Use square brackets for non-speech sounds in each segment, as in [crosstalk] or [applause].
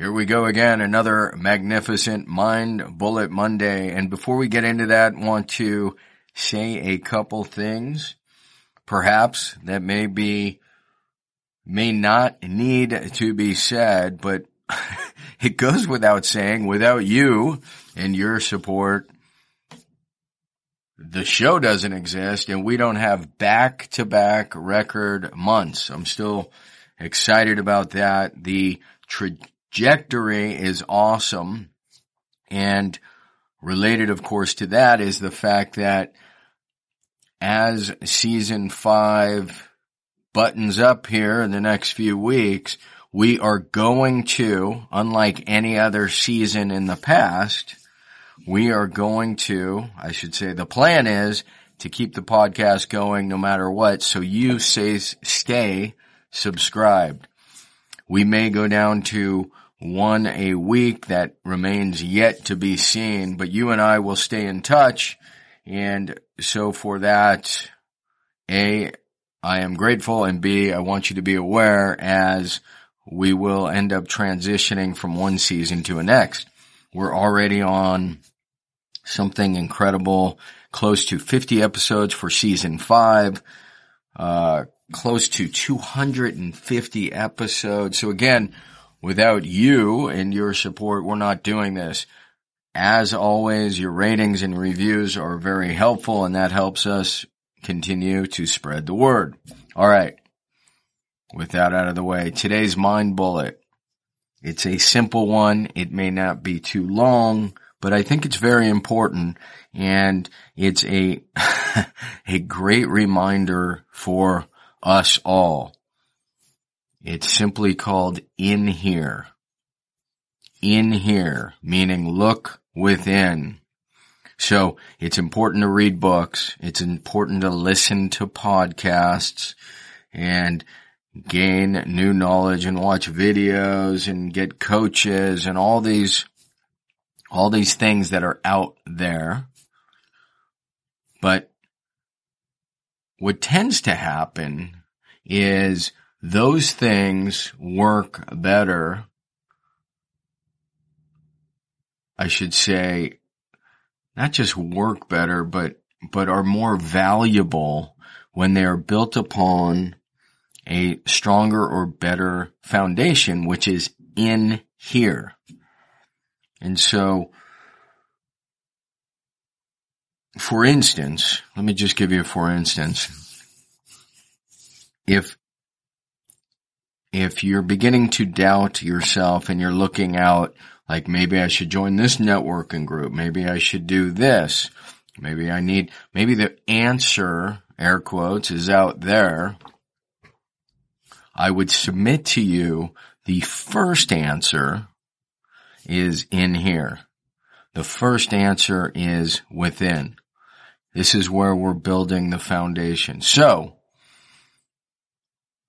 here we go again. Another magnificent Mind Bullet Monday. And before we get into that, want to say a couple things, perhaps that may be, may not need to be said, but [laughs] it goes without saying, without you and your support, the show doesn't exist and we don't have back to back record months. I'm still excited about that. The trajectory is awesome and related of course to that is the fact that as season five buttons up here in the next few weeks, we are going to, unlike any other season in the past, we are going to, I should say, the plan is to keep the podcast going no matter what. So you say, stay subscribed. We may go down to one a week that remains yet to be seen, but you and I will stay in touch. And so for that, A, I am grateful and B, I want you to be aware as we will end up transitioning from one season to a next. We're already on something incredible, close to 50 episodes for season five, uh, close to 250 episodes. So again, without you and your support, we're not doing this. As always, your ratings and reviews are very helpful and that helps us continue to spread the word. All right. With that out of the way, today's mind bullet. It's a simple one. It may not be too long but I think it's very important and it's a, [laughs] a great reminder for us all. It's simply called in here. In here, meaning look within. So it's important to read books. It's important to listen to podcasts and gain new knowledge and watch videos and get coaches and all these all these things that are out there. But what tends to happen is those things work better. I should say, not just work better, but, but are more valuable when they are built upon a stronger or better foundation, which is in here. And so, for instance, let me just give you a for instance. If, if you're beginning to doubt yourself and you're looking out like maybe I should join this networking group, maybe I should do this, maybe I need, maybe the answer, air quotes, is out there. I would submit to you the first answer is in here. The first answer is within. This is where we're building the foundation. So,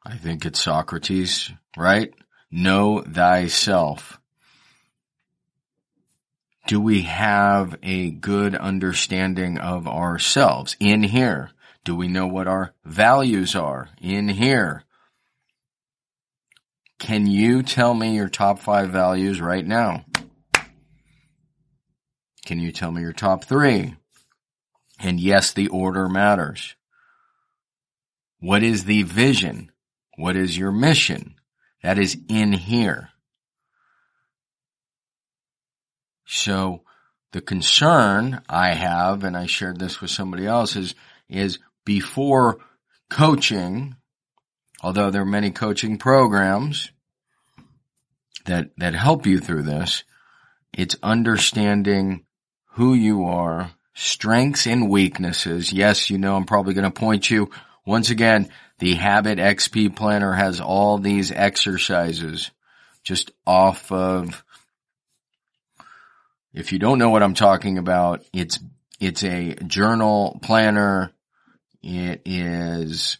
I think it's Socrates, right? Know thyself. Do we have a good understanding of ourselves in here? Do we know what our values are in here? Can you tell me your top five values right now? Can you tell me your top three? And yes, the order matters. What is the vision? What is your mission? That is in here. So the concern I have, and I shared this with somebody else, is, is before coaching, although there are many coaching programs that, that help you through this, it's understanding who you are, strengths and weaknesses. Yes, you know, I'm probably going to point you once again. The Habit XP Planner has all these exercises just off of, if you don't know what I'm talking about, it's, it's a journal planner. It is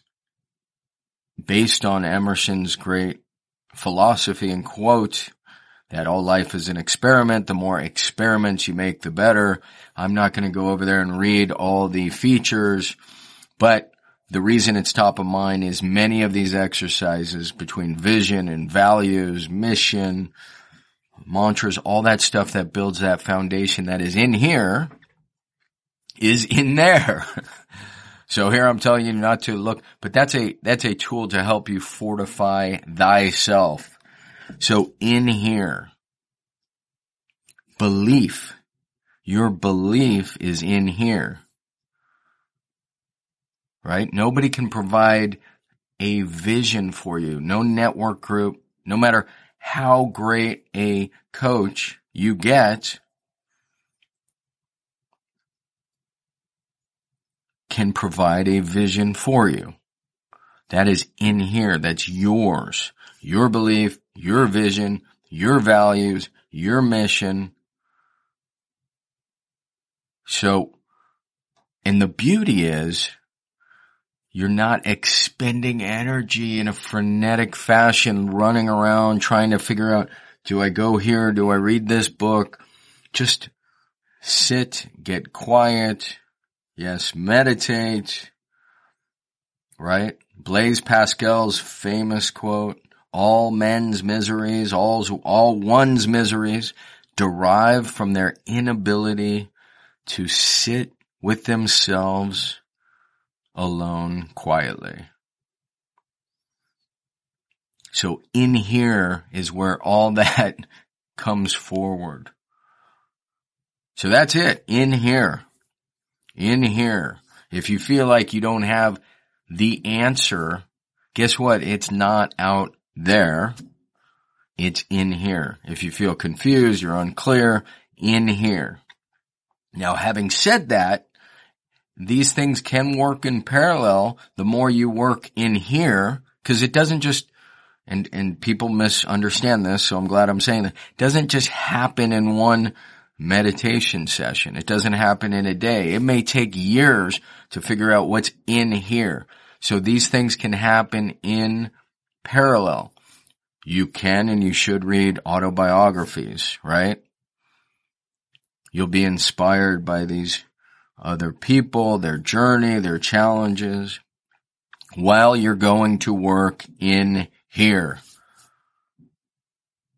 based on Emerson's great philosophy and quote that all life is an experiment. The more experiments you make, the better. I'm not going to go over there and read all the features, but the reason it's top of mind is many of these exercises between vision and values, mission, mantras, all that stuff that builds that foundation that is in here is in there. [laughs] so here I'm telling you not to look, but that's a, that's a tool to help you fortify thyself. So in here, belief, your belief is in here right? Nobody can provide a vision for you. No network group, no matter how great a coach you get, can provide a vision for you. That is in here. That's yours. Your belief, your vision, your values, your mission. So, and the beauty is you're not expending energy in a frenetic fashion, running around trying to figure out, do I go here? Do I read this book? Just sit, get quiet. Yes, meditate. Right? Blaise Pascal's famous quote, all men's miseries, all, all one's miseries derive from their inability to sit with themselves alone quietly. So in here is where all [laughs] that comes forward. So that's it. In here. In here. If you feel like you don't have the answer, guess what? It's not out there. It's in here. If you feel confused, you're unclear, in here. Now having said that, these things can work in parallel the more you work in here, cause it doesn't just, and, and people misunderstand this, so I'm glad I'm saying that, it doesn't just happen in one meditation session. It doesn't happen in a day. It may take years to figure out what's in here. So these things can happen in parallel. You can and you should read autobiographies, right? You'll be inspired by these other people, their journey, their challenges, while you're going to work in here.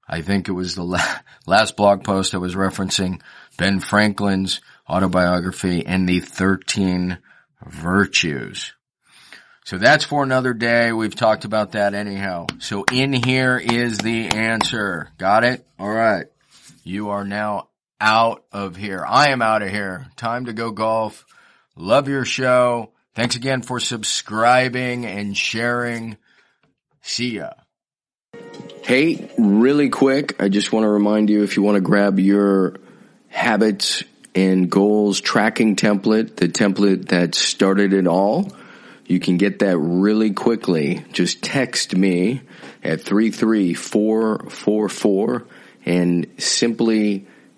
I think it was the la- [laughs] last blog post I was referencing Ben Franklin's autobiography and the 13 virtues. So that's for another day. We've talked about that anyhow. So in here is the answer. Got it? All right. You are now out of here. I am out of here. Time to go golf. Love your show. Thanks again for subscribing and sharing. See ya. Hey, really quick, I just want to remind you if you want to grab your habits and goals tracking template, the template that started it all, you can get that really quickly. Just text me at 33444 and simply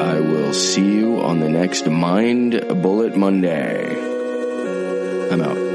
I will see you on the next Mind Bullet Monday. I'm out.